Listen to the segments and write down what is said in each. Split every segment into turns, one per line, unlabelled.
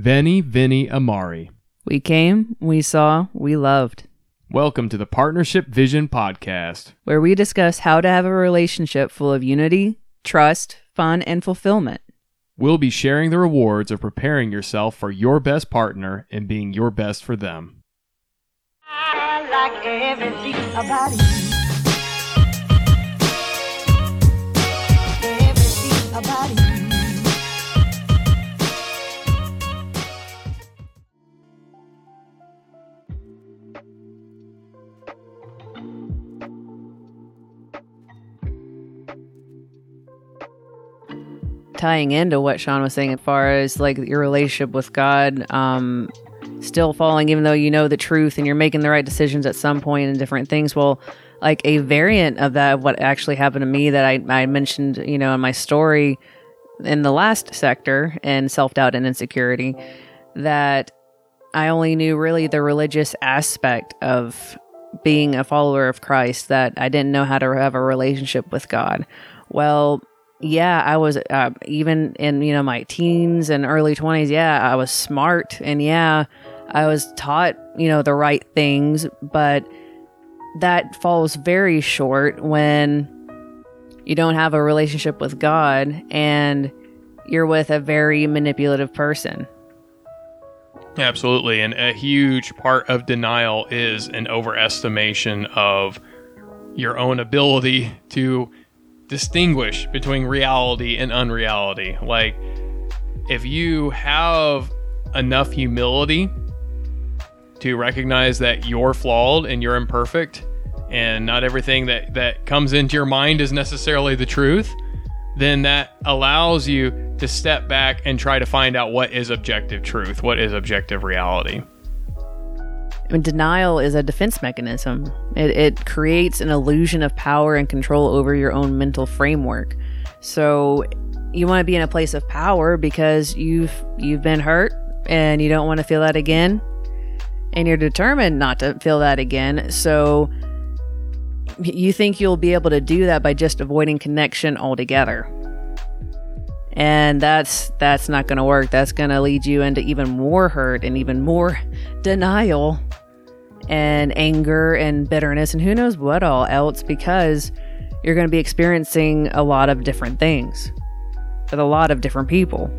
Veni Vini Amari.
We came, we saw, we loved.
Welcome to the Partnership Vision Podcast,
where we discuss how to have a relationship full of unity, trust, fun, and fulfillment.
We'll be sharing the rewards of preparing yourself for your best partner and being your best for them. I
tying into what Sean was saying as far as like your relationship with God, um, still falling even though you know the truth and you're making the right decisions at some point and different things. Well, like a variant of that, of what actually happened to me that I, I mentioned, you know, in my story in the last sector and self doubt and insecurity, that I only knew really the religious aspect of being a follower of Christ, that I didn't know how to have a relationship with God. Well, yeah, I was uh, even in you know my teens and early 20s. Yeah, I was smart and yeah, I was taught, you know, the right things, but that falls very short when you don't have a relationship with God and you're with a very manipulative person.
Absolutely. And a huge part of denial is an overestimation of your own ability to distinguish between reality and unreality. Like, if you have enough humility to recognize that you're flawed and you're imperfect, and not everything that, that comes into your mind is necessarily the truth, then that allows you to step back and try to find out what is objective truth, what is objective reality.
I mean, denial is a defense mechanism. It, it creates an illusion of power and control over your own mental framework. So you want to be in a place of power because you've you've been hurt and you don't want to feel that again, and you're determined not to feel that again. So you think you'll be able to do that by just avoiding connection altogether and that's that's not going to work that's going to lead you into even more hurt and even more denial and anger and bitterness and who knows what all else because you're going to be experiencing a lot of different things with a lot of different people.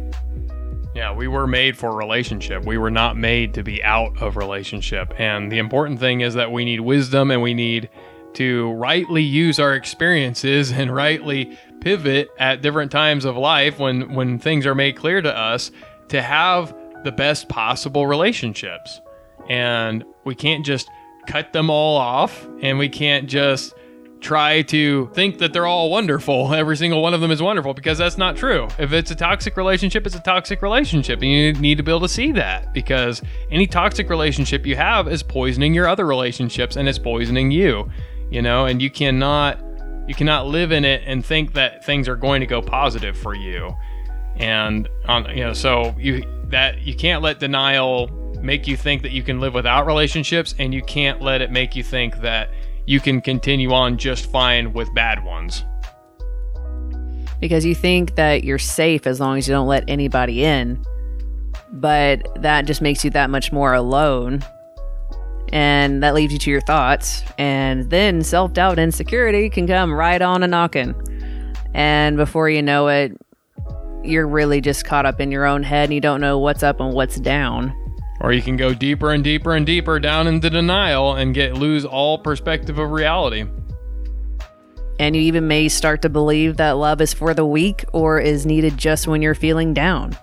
Yeah, we were made for relationship. We were not made to be out of relationship. And the important thing is that we need wisdom and we need to rightly use our experiences and rightly pivot at different times of life when when things are made clear to us to have the best possible relationships and we can't just cut them all off and we can't just try to think that they're all wonderful. Every single one of them is wonderful because that's not true. If it's a toxic relationship, it's a toxic relationship. And you need to be able to see that because any toxic relationship you have is poisoning your other relationships and it's poisoning you, you know, and you cannot you cannot live in it and think that things are going to go positive for you. And on you know, so you that you can't let denial make you think that you can live without relationships, and you can't let it make you think that you can continue on just fine with bad ones.
Because you think that you're safe as long as you don't let anybody in, but that just makes you that much more alone. And that leaves you to your thoughts. And then self doubt and insecurity can come right on a knocking. And before you know it, you're really just caught up in your own head and you don't know what's up and what's down.
Or you can go deeper and deeper and deeper down into denial and get lose all perspective of reality.
And you even may start to believe that love is for the weak or is needed just when you're feeling down.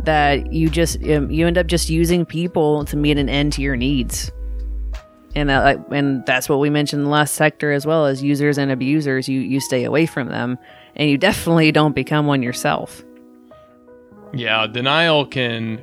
That you just um, you end up just using people to meet an end to your needs. And that, and that's what we mentioned in the last sector as well as users and abusers. You you stay away from them, and you definitely don't become one yourself.
Yeah, denial can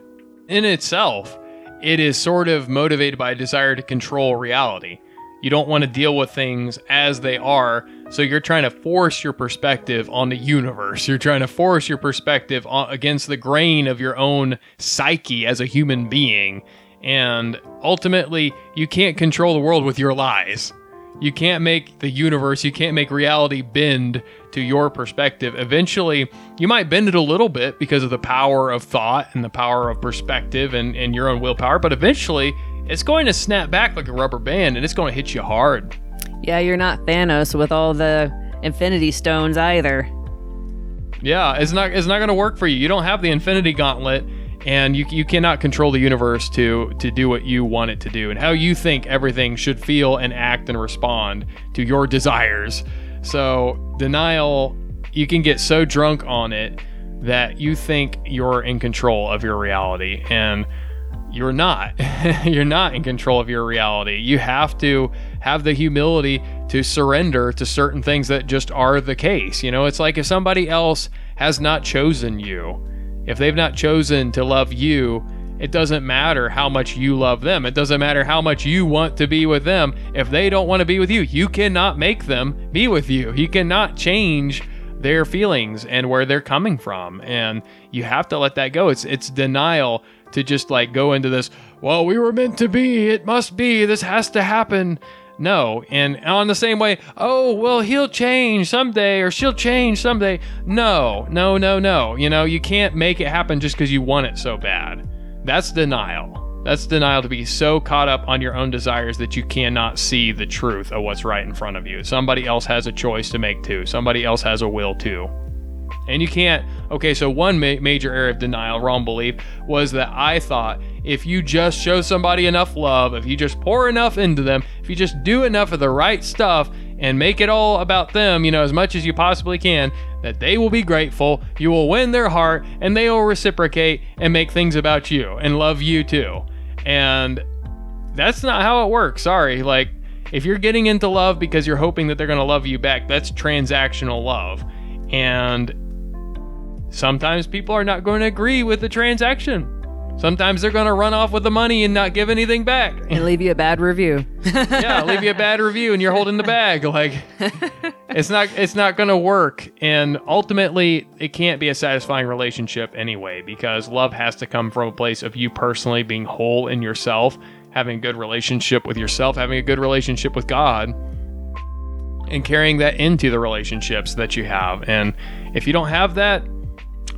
in itself, it is sort of motivated by a desire to control reality. You don't want to deal with things as they are, so you're trying to force your perspective on the universe. You're trying to force your perspective on, against the grain of your own psyche as a human being. And ultimately, you can't control the world with your lies. You can't make the universe, you can't make reality bend to your perspective. Eventually, you might bend it a little bit because of the power of thought and the power of perspective and, and your own willpower, but eventually it's going to snap back like a rubber band and it's going to hit you hard.
Yeah, you're not Thanos with all the Infinity Stones either.
Yeah, it's not it's not going to work for you. You don't have the Infinity Gauntlet and you, you cannot control the universe to to do what you want it to do and how you think everything should feel and act and respond to your desires so denial you can get so drunk on it that you think you're in control of your reality and you're not. You're not in control of your reality. You have to have the humility to surrender to certain things that just are the case. You know it's like if somebody else has not chosen you if they've not chosen to love you, it doesn't matter how much you love them. It doesn't matter how much you want to be with them. If they don't want to be with you, you cannot make them be with you. You cannot change their feelings and where they're coming from. And you have to let that go. It's it's denial to just like go into this, well, we were meant to be, it must be, this has to happen. No. And on the same way, oh, well, he'll change someday or she'll change someday. No, no, no, no. You know, you can't make it happen just because you want it so bad. That's denial. That's denial to be so caught up on your own desires that you cannot see the truth of what's right in front of you. Somebody else has a choice to make too. Somebody else has a will too. And you can't, okay, so one ma- major area of denial, wrong belief, was that I thought if you just show somebody enough love, if you just pour enough into them, if you just do enough of the right stuff and make it all about them, you know, as much as you possibly can, that they will be grateful, you will win their heart, and they will reciprocate and make things about you and love you too. And that's not how it works. Sorry. Like, if you're getting into love because you're hoping that they're going to love you back, that's transactional love. And Sometimes people are not going to agree with the transaction. Sometimes they're going to run off with the money and not give anything back.
And leave you a bad review.
yeah, leave you a bad review and you're holding the bag. Like it's not it's not going to work and ultimately it can't be a satisfying relationship anyway because love has to come from a place of you personally being whole in yourself, having a good relationship with yourself, having a good relationship with God and carrying that into the relationships that you have. And if you don't have that,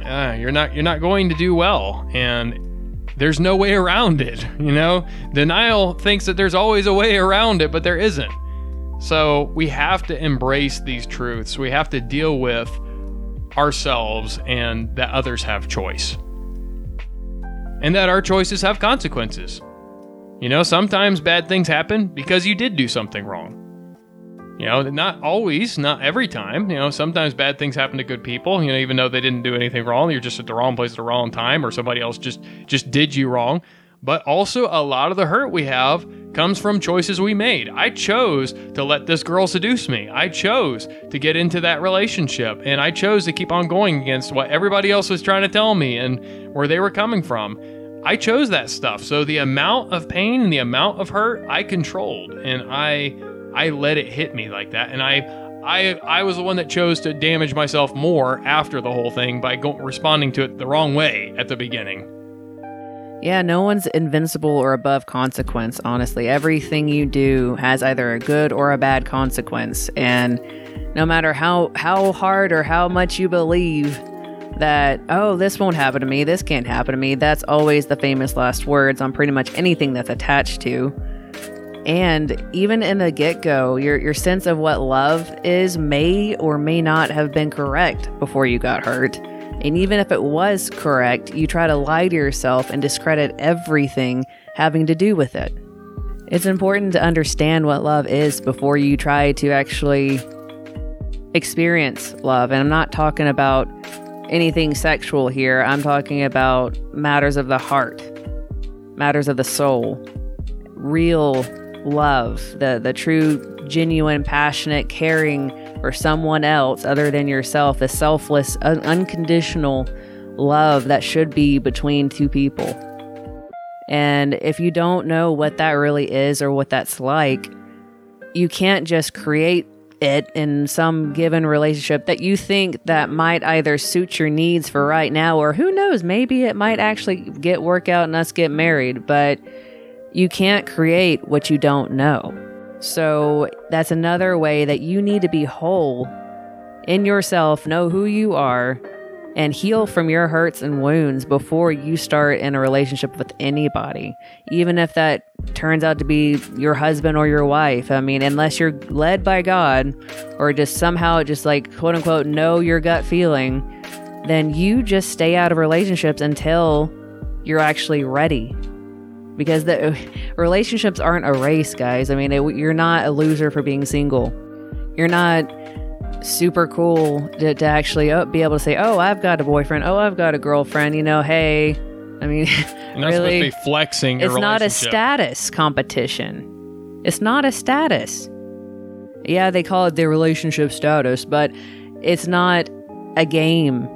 uh, you're not you're not going to do well and there's no way around it you know? Denial thinks that there's always a way around it but there isn't. So we have to embrace these truths. We have to deal with ourselves and that others have choice. And that our choices have consequences. You know sometimes bad things happen because you did do something wrong you know, not always, not every time. You know, sometimes bad things happen to good people. You know, even though they didn't do anything wrong, you're just at the wrong place at the wrong time, or somebody else just just did you wrong. But also, a lot of the hurt we have comes from choices we made. I chose to let this girl seduce me. I chose to get into that relationship, and I chose to keep on going against what everybody else was trying to tell me and where they were coming from. I chose that stuff. So the amount of pain and the amount of hurt I controlled, and I I let it hit me like that, and I I I was the one that chose to damage myself more after the whole thing by go- responding to it the wrong way at the beginning.
Yeah, no one's invincible or above consequence, honestly. Everything you do has either a good or a bad consequence, and no matter how how hard or how much you believe that oh, this won't happen to me, this can't happen to me, that's always the famous last words on pretty much anything that's attached to and even in the get go, your, your sense of what love is may or may not have been correct before you got hurt. And even if it was correct, you try to lie to yourself and discredit everything having to do with it. It's important to understand what love is before you try to actually experience love. And I'm not talking about anything sexual here, I'm talking about matters of the heart, matters of the soul, real love, the the true, genuine, passionate, caring for someone else other than yourself, the selfless, un- unconditional love that should be between two people. And if you don't know what that really is or what that's like, you can't just create it in some given relationship that you think that might either suit your needs for right now or who knows maybe it might actually get work out and us get married but you can't create what you don't know. So that's another way that you need to be whole in yourself, know who you are, and heal from your hurts and wounds before you start in a relationship with anybody, even if that turns out to be your husband or your wife. I mean, unless you're led by God or just somehow just like quote unquote know your gut feeling, then you just stay out of relationships until you're actually ready. Because the relationships aren't a race, guys. I mean, it, you're not a loser for being single. You're not super cool to, to actually oh, be able to say, "Oh, I've got a boyfriend. Oh, I've got a girlfriend." You know, hey, I mean,
You're not supposed to
really,
be flexing your
it's not a status competition. It's not a status. Yeah, they call it their relationship status, but it's not a game.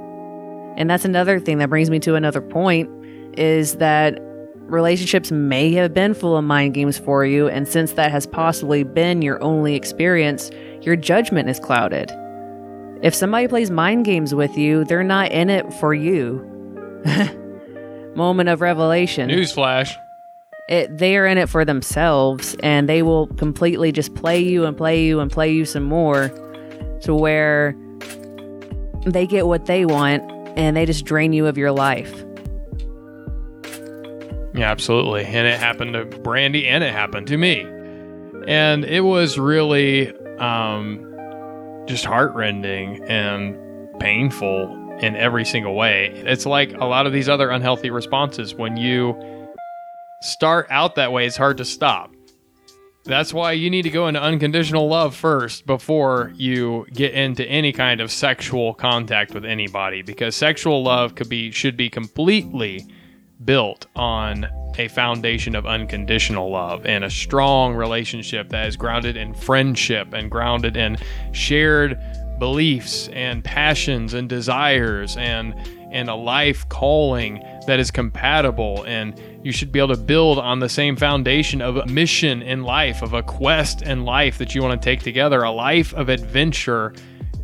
And that's another thing that brings me to another point is that relationships may have been full of mind games for you, and since that has possibly been your only experience, your judgment is clouded. If somebody plays mind games with you, they're not in it for you. Moment of revelation
Newsflash.
it, they are in it for themselves and they will completely just play you and play you and play you some more to where they get what they want and they just drain you of your life.
Yeah, absolutely. And it happened to Brandy and it happened to me. And it was really um, just heartrending and painful in every single way. It's like a lot of these other unhealthy responses. When you start out that way, it's hard to stop. That's why you need to go into unconditional love first before you get into any kind of sexual contact with anybody because sexual love could be should be completely built on a foundation of unconditional love and a strong relationship that is grounded in friendship and grounded in shared beliefs and passions and desires and and a life calling that is compatible. And you should be able to build on the same foundation of a mission in life of a quest in life that you want to take together a life of adventure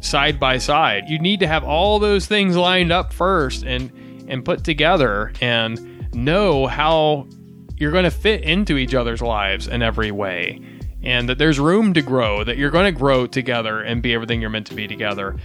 side by side. You need to have all those things lined up first and and put together and know how you're going to fit into each other's lives in every way. And that there's room to grow that you're going to grow together and be everything you're meant to be together.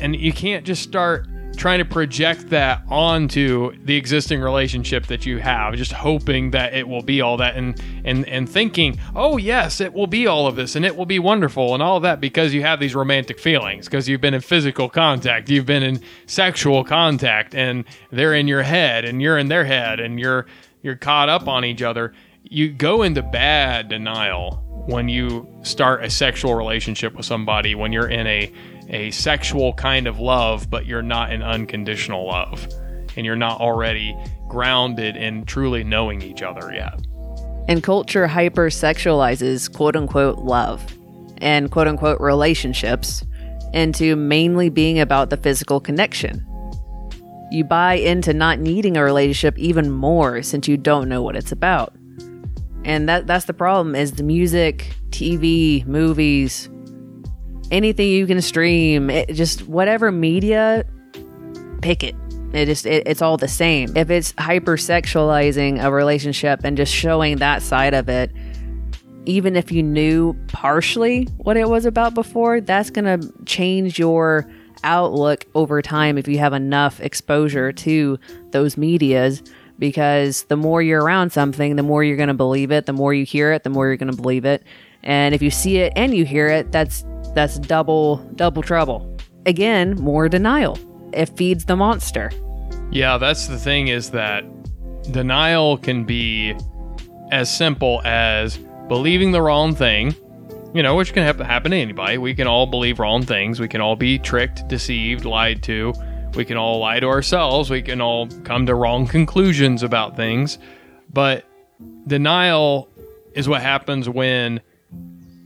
And you can't just start trying to project that onto the existing relationship that you have just hoping that it will be all that and and and thinking oh yes it will be all of this and it will be wonderful and all of that because you have these romantic feelings because you've been in physical contact you've been in sexual contact and they're in your head and you're in their head and you're you're caught up on each other. You go into bad denial when you start a sexual relationship with somebody when you're in a a sexual kind of love but you're not in unconditional love and you're not already grounded in truly knowing each other yet
And culture hyper sexualizes quote unquote love and quote unquote relationships into mainly being about the physical connection. You buy into not needing a relationship even more since you don't know what it's about. And that that's the problem is the music, TV, movies, anything you can stream, it, just whatever media pick it. It just it, it's all the same. If it's hypersexualizing a relationship and just showing that side of it, even if you knew partially what it was about before, that's going to change your outlook over time if you have enough exposure to those medias because the more you're around something, the more you're going to believe it, the more you hear it, the more you're going to believe it. And if you see it and you hear it, that's that's double double trouble. Again, more denial. It feeds the monster.
Yeah, that's the thing is that denial can be as simple as believing the wrong thing, you know, which can happen to anybody. We can all believe wrong things. We can all be tricked, deceived, lied to. We can all lie to ourselves. We can all come to wrong conclusions about things. But denial is what happens when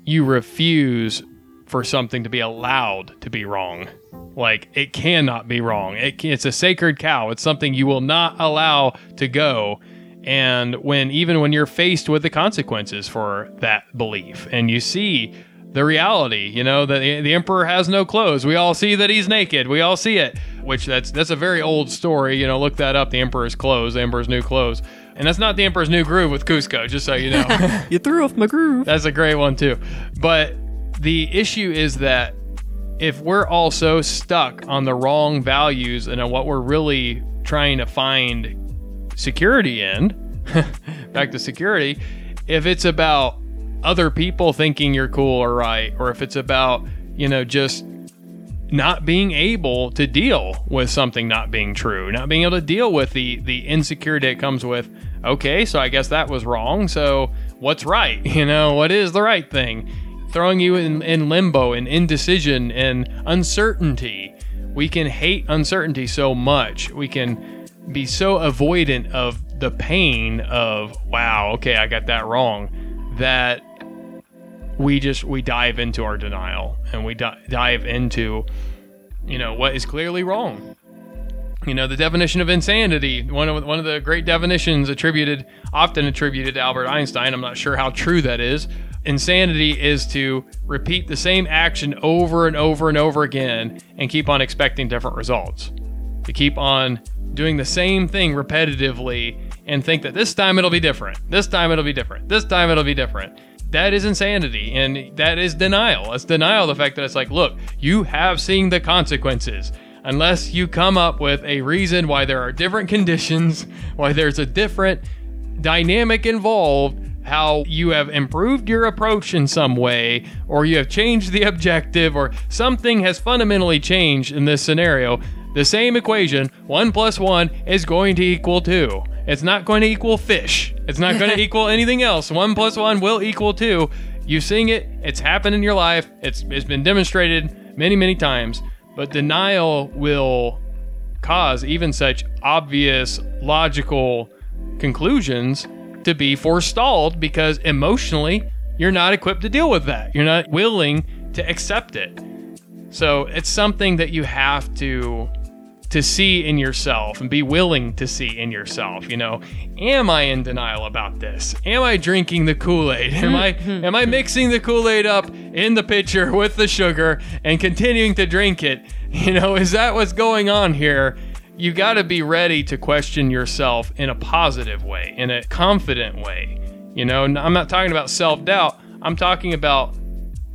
you refuse for something to be allowed to be wrong. Like it cannot be wrong. It, it's a sacred cow. It's something you will not allow to go. And when even when you're faced with the consequences for that belief, and you see the reality, you know that the, the emperor has no clothes. We all see that he's naked. We all see it. Which that's that's a very old story. You know, look that up. The emperor's clothes, the emperor's new clothes. And that's not the Emperor's New Groove with Kuzco, just so you know.
You threw off my groove.
That's a great one too. But the issue is that if we're all so stuck on the wrong values and on what we're really trying to find security in, back to security, if it's about other people thinking you're cool or right, or if it's about, you know, just not being able to deal with something not being true, not being able to deal with the the insecurity it comes with, okay, so I guess that was wrong. So what's right? You know, what is the right thing? Throwing you in, in limbo and indecision and uncertainty. We can hate uncertainty so much. We can be so avoidant of the pain of, wow, okay, I got that wrong, that we just we dive into our denial and we di- dive into you know what is clearly wrong you know the definition of insanity one of one of the great definitions attributed often attributed to Albert Einstein I'm not sure how true that is insanity is to repeat the same action over and over and over again and keep on expecting different results to keep on doing the same thing repetitively and think that this time it'll be different this time it'll be different this time it'll be different that is insanity and that is denial. It's denial the fact that it's like, look, you have seen the consequences. Unless you come up with a reason why there are different conditions, why there's a different dynamic involved, how you have improved your approach in some way, or you have changed the objective, or something has fundamentally changed in this scenario, the same equation, one plus one, is going to equal two. It's not going to equal fish. It's not going to equal anything else. One plus one will equal two. You've seen it. It's happened in your life. It's it's been demonstrated many many times. But denial will cause even such obvious logical conclusions to be forestalled because emotionally you're not equipped to deal with that. You're not willing to accept it. So it's something that you have to to see in yourself and be willing to see in yourself you know? Am i in denial about this? Am i drinking the kool-aid? Am i am i mixing the kool-aid up in the pitcher with the sugar and continuing to drink it? You know is that what's going on here? You got to be ready to question yourself in a positive way in a confident way. You know i'm not talking about self-doubt. I'm talking about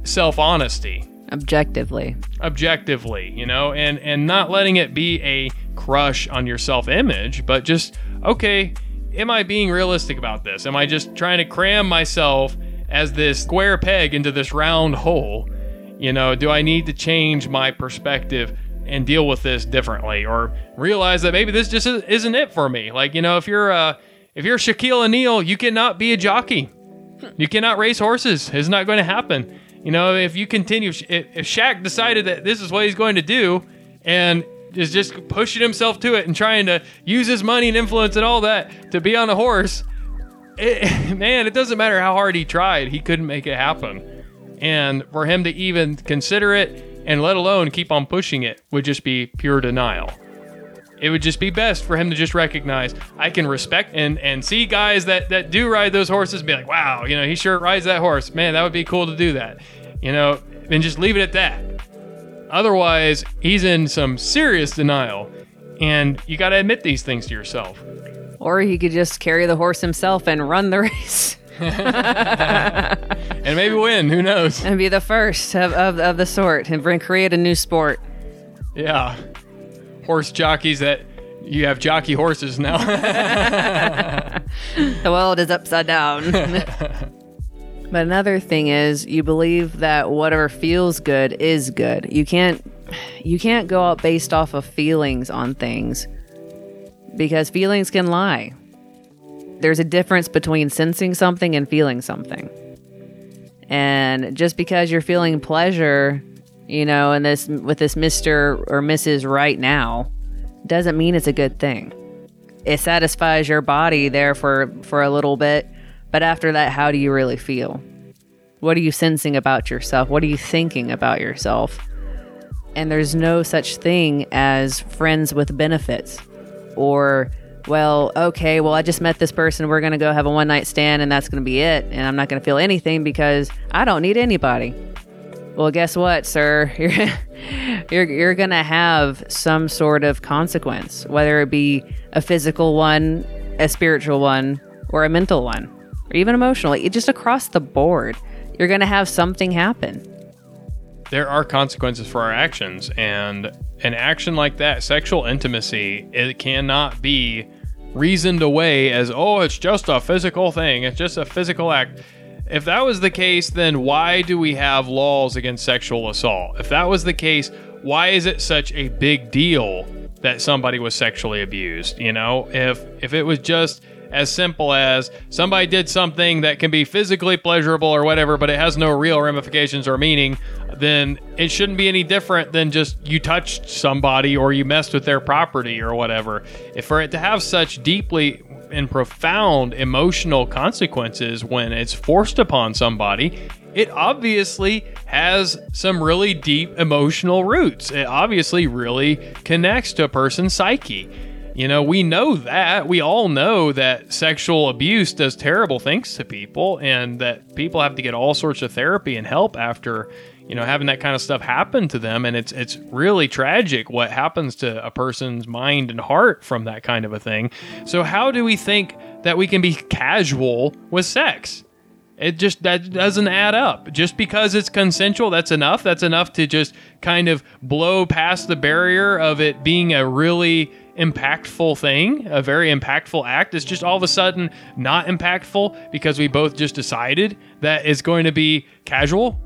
self-honesty
Objectively.
objectively, you know, and and not letting it be a crush on your self-image, but just okay, am I being realistic about this? Am I just trying to cram myself as this square peg into this round hole? You know, do I need to change my perspective and deal with this differently or realize that maybe this just isn't it for me? Like, you know, if you're uh if you're Shaquille O'Neal, you cannot be a jockey. You cannot race horses. It's not going to happen. You know, if you continue, if, Shaq decided that this is what he's going to do and is just pushing himself to it and trying to use his money and influence and all that to be on a horse, it, man, it doesn't matter how hard he tried, he couldn't make it happen. And for him to even consider it and let alone keep on pushing it would just be pure denial. It would just be best for him to just recognize I can respect and and see guys that that do ride those horses and be like, wow, you know, he sure rides that horse. Man, that would be cool to do that. You know, and just leave it at that. Otherwise, he's in some serious denial. And you got to admit these things to yourself.
Or he could just carry the horse himself and run the race
And maybe win, who knows?
and be the first of, of, of the sort and bring create a new sport.
Yeah. Horse jockeys that you have jockey horses now.
The world is upside down. but another thing is you believe that whatever feels good is good. You can't you can't go out based off of feelings on things because feelings can lie. There's a difference between sensing something and feeling something. And just because you're feeling pleasure, you know, and this with this Mr. or Mrs. right now doesn't mean it's a good thing. It satisfies your body there for for a little bit but after that how do you really feel? What are you sensing about yourself? What are you thinking about yourself? And there's no such thing as friends with benefits or well okay well i just met this person. We're going to go have a one night stand and that's going to be it. And i'm not going to feel anything because i don't need anybody well guess what sir you're you're, you're going to have some sort of consequence whether it be a physical one a spiritual one or a mental one or even emotionally, just across the board, you're going to have something happen.
There are consequences for our actions, and an action like that, sexual intimacy, it cannot be reasoned away as, oh, it's just a physical thing, it's just a physical act. If that was the case, then why do we have laws against sexual assault? If that was the case, why is it such a big deal that somebody was sexually abused? You know, if if it was just as simple as somebody did something that can be physically pleasurable or whatever, but it has no real ramifications or meaning, then it shouldn't be any different than just you touched somebody or you messed with their property or whatever. If for it to have such deeply and profound emotional consequences when it's forced upon somebody, it obviously has some really deep emotional roots. It obviously really connects to a person's psyche. You know, we know that. We all know that sexual abuse does terrible things to people and that people have to get all sorts of therapy and help after, you know, having that kind of stuff happen to them and it's it's really tragic what happens to a person's mind and heart from that kind of a thing. So how do we think that we can be casual with sex? It just that doesn't add up. Just because it's consensual, that's enough. That's enough to just kind of blow past the barrier of it being a really impactful thing, a very impactful act. It's just all of a sudden not impactful because we both just decided that it's going to be casual.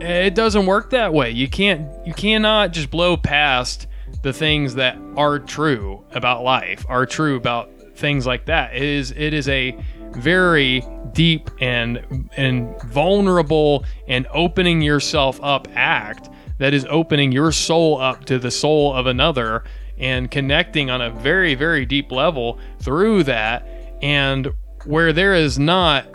It doesn't work that way. You can't you cannot just blow past the things that are true about life, are true about things like that. It is it is a very deep and and vulnerable and opening yourself up act that is opening your soul up to the soul of another and connecting on a very very deep level through that and where there is not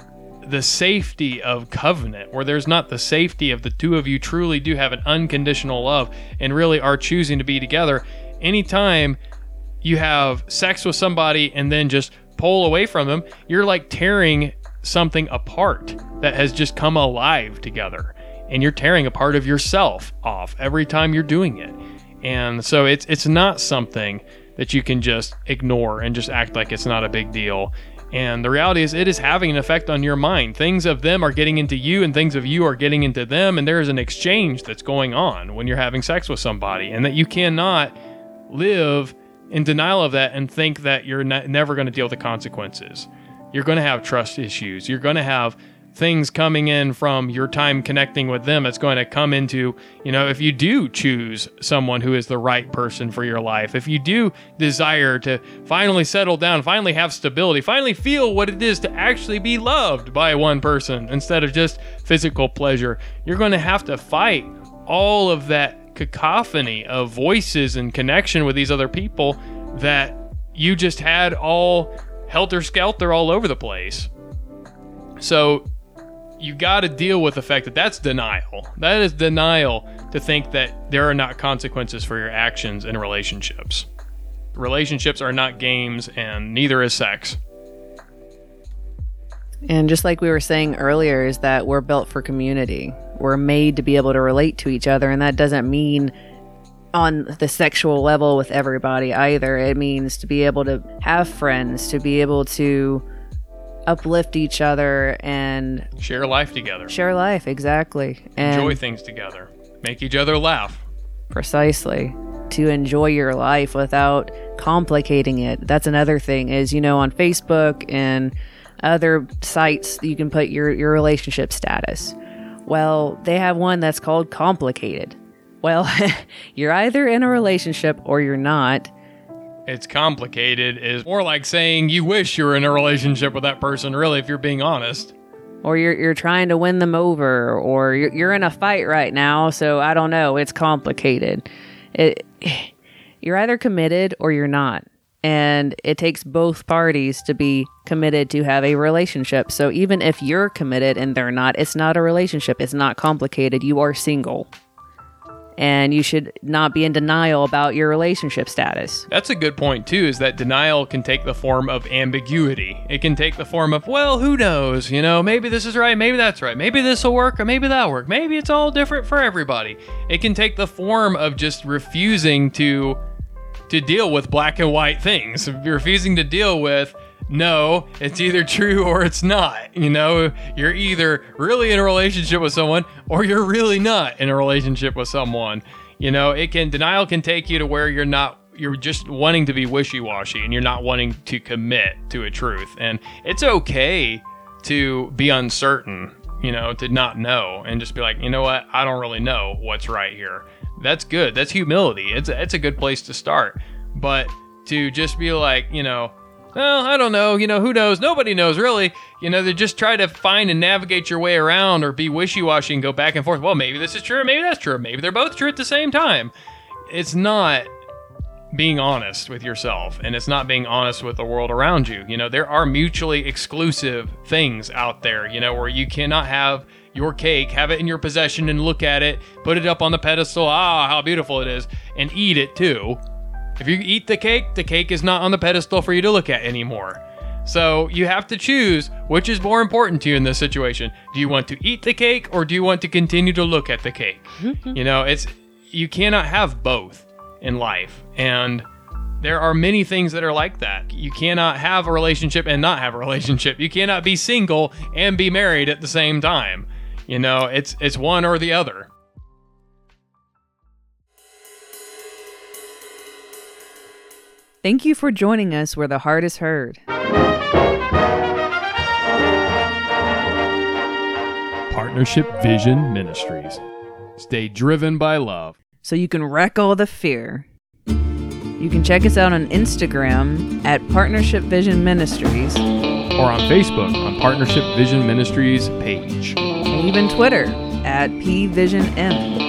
the safety of covenant, where there's not the safety of the two of you truly do have an unconditional love and really are choosing to be together, anytime you have sex with somebody and then just pull away from them, you're like tearing something apart that has just come alive together. And you're tearing a part of yourself off every time you're doing it. And so it's it's not something that you can just ignore and just act like it's not a big deal. And the reality is, it is having an effect on your mind. Things of them are getting into you, and things of you are getting into them. And there is an exchange that's going on when you're having sex with somebody, and that you cannot live in denial of that and think that you're ne- never going to deal with the consequences. You're going to have trust issues. You're going to have things coming in from your time connecting with them. It's going to come into, you know, if you do choose someone who is the right person for your life, if you do desire to finally settle down, finally have stability, finally feel what it is to actually be loved by one person instead of just physical pleasure, you're going to have to fight all of that cacophony of voices and connection with these other people that you just had all helter skelter all over the place. So you got to deal with the fact that that's denial. That is denial to think that there are not consequences for your actions in relationships. Relationships are not games, and neither is sex.
And just like we were saying earlier, is that we're built for community. We're made to be able to relate to each other, and that doesn't mean on the sexual level with everybody either. It means to be able to have friends, to be able to uplift each other and
Share life together,
share life exactly. And
enjoy things together, make each other laugh.
precisely. To enjoy your life without complicating it. That's another thing is you know on facebook and other sites you can put your your relationship status. Well they have one that's called complicated. Well you're either in a relationship or you're not
It's complicated is more like saying you wish you were in a relationship with that person, really, if you're being honest.
or you're you're trying to win them over, or you're you're in a fight right now. So I don't know. It's complicated. It you're either committed or you're not, and it takes both parties to be committed to have a relationship. So even if you're committed and they're not, it's not a relationship. It's not complicated. You are single. And you should not be in denial about your relationship status.
That's a good point, too, is that denial can take the form of ambiguity. It can take the form of, well, who knows? You know, maybe this is right, maybe that's right, maybe this will work, or maybe that'll work. Maybe it's all different for everybody. It can take the form of just refusing to to deal with black and white things, refusing to deal with no, it's either true or it's not. You know, you're either really in a relationship with someone or you're really not in a relationship with someone. You know, it can denial can take you to where you're not you're just wanting to be wishy-washy and you're not wanting to commit to a truth. And it's okay to be uncertain, you know, to not know and just be like, "You know what? I don't really know what's right here." That's good. That's humility. It's a, it's a good place to start. But to just be like, you know, well, I don't know, you know, who knows? Nobody knows really. You know, to just try to find and navigate your way around or be wishy washy and go back and forth. Well, maybe this is true, maybe that's true, maybe they're both true at the same time. It's not being honest with yourself and it's not being honest with the world around you. You know, there are mutually exclusive things out there, you know, where you cannot have your cake, have it in your possession and look at it, put it up on the pedestal, ah, how beautiful it is, and eat it too. If you eat the cake, the cake is not on the pedestal for you to look at anymore. So you have to choose which is more important to you in this situation. Do you want to eat the cake or do you want to continue to look at the cake? Mm-hmm. you know, it's you cannot have both in life. And there are many things that are like that. You cannot have a relationship and not have a relationship. You cannot be single and be married at the same time. You know, it's it's one or the other.
Thank you for joining us where the heart is heard.
Partnership Vision Ministries. Stay driven by love.
So you can wreck all the fear. You can check us out on Instagram at Partnership Vision Ministries
Or on Facebook on Partnership Vision Ministries page.
and even Twitter at PVisionM.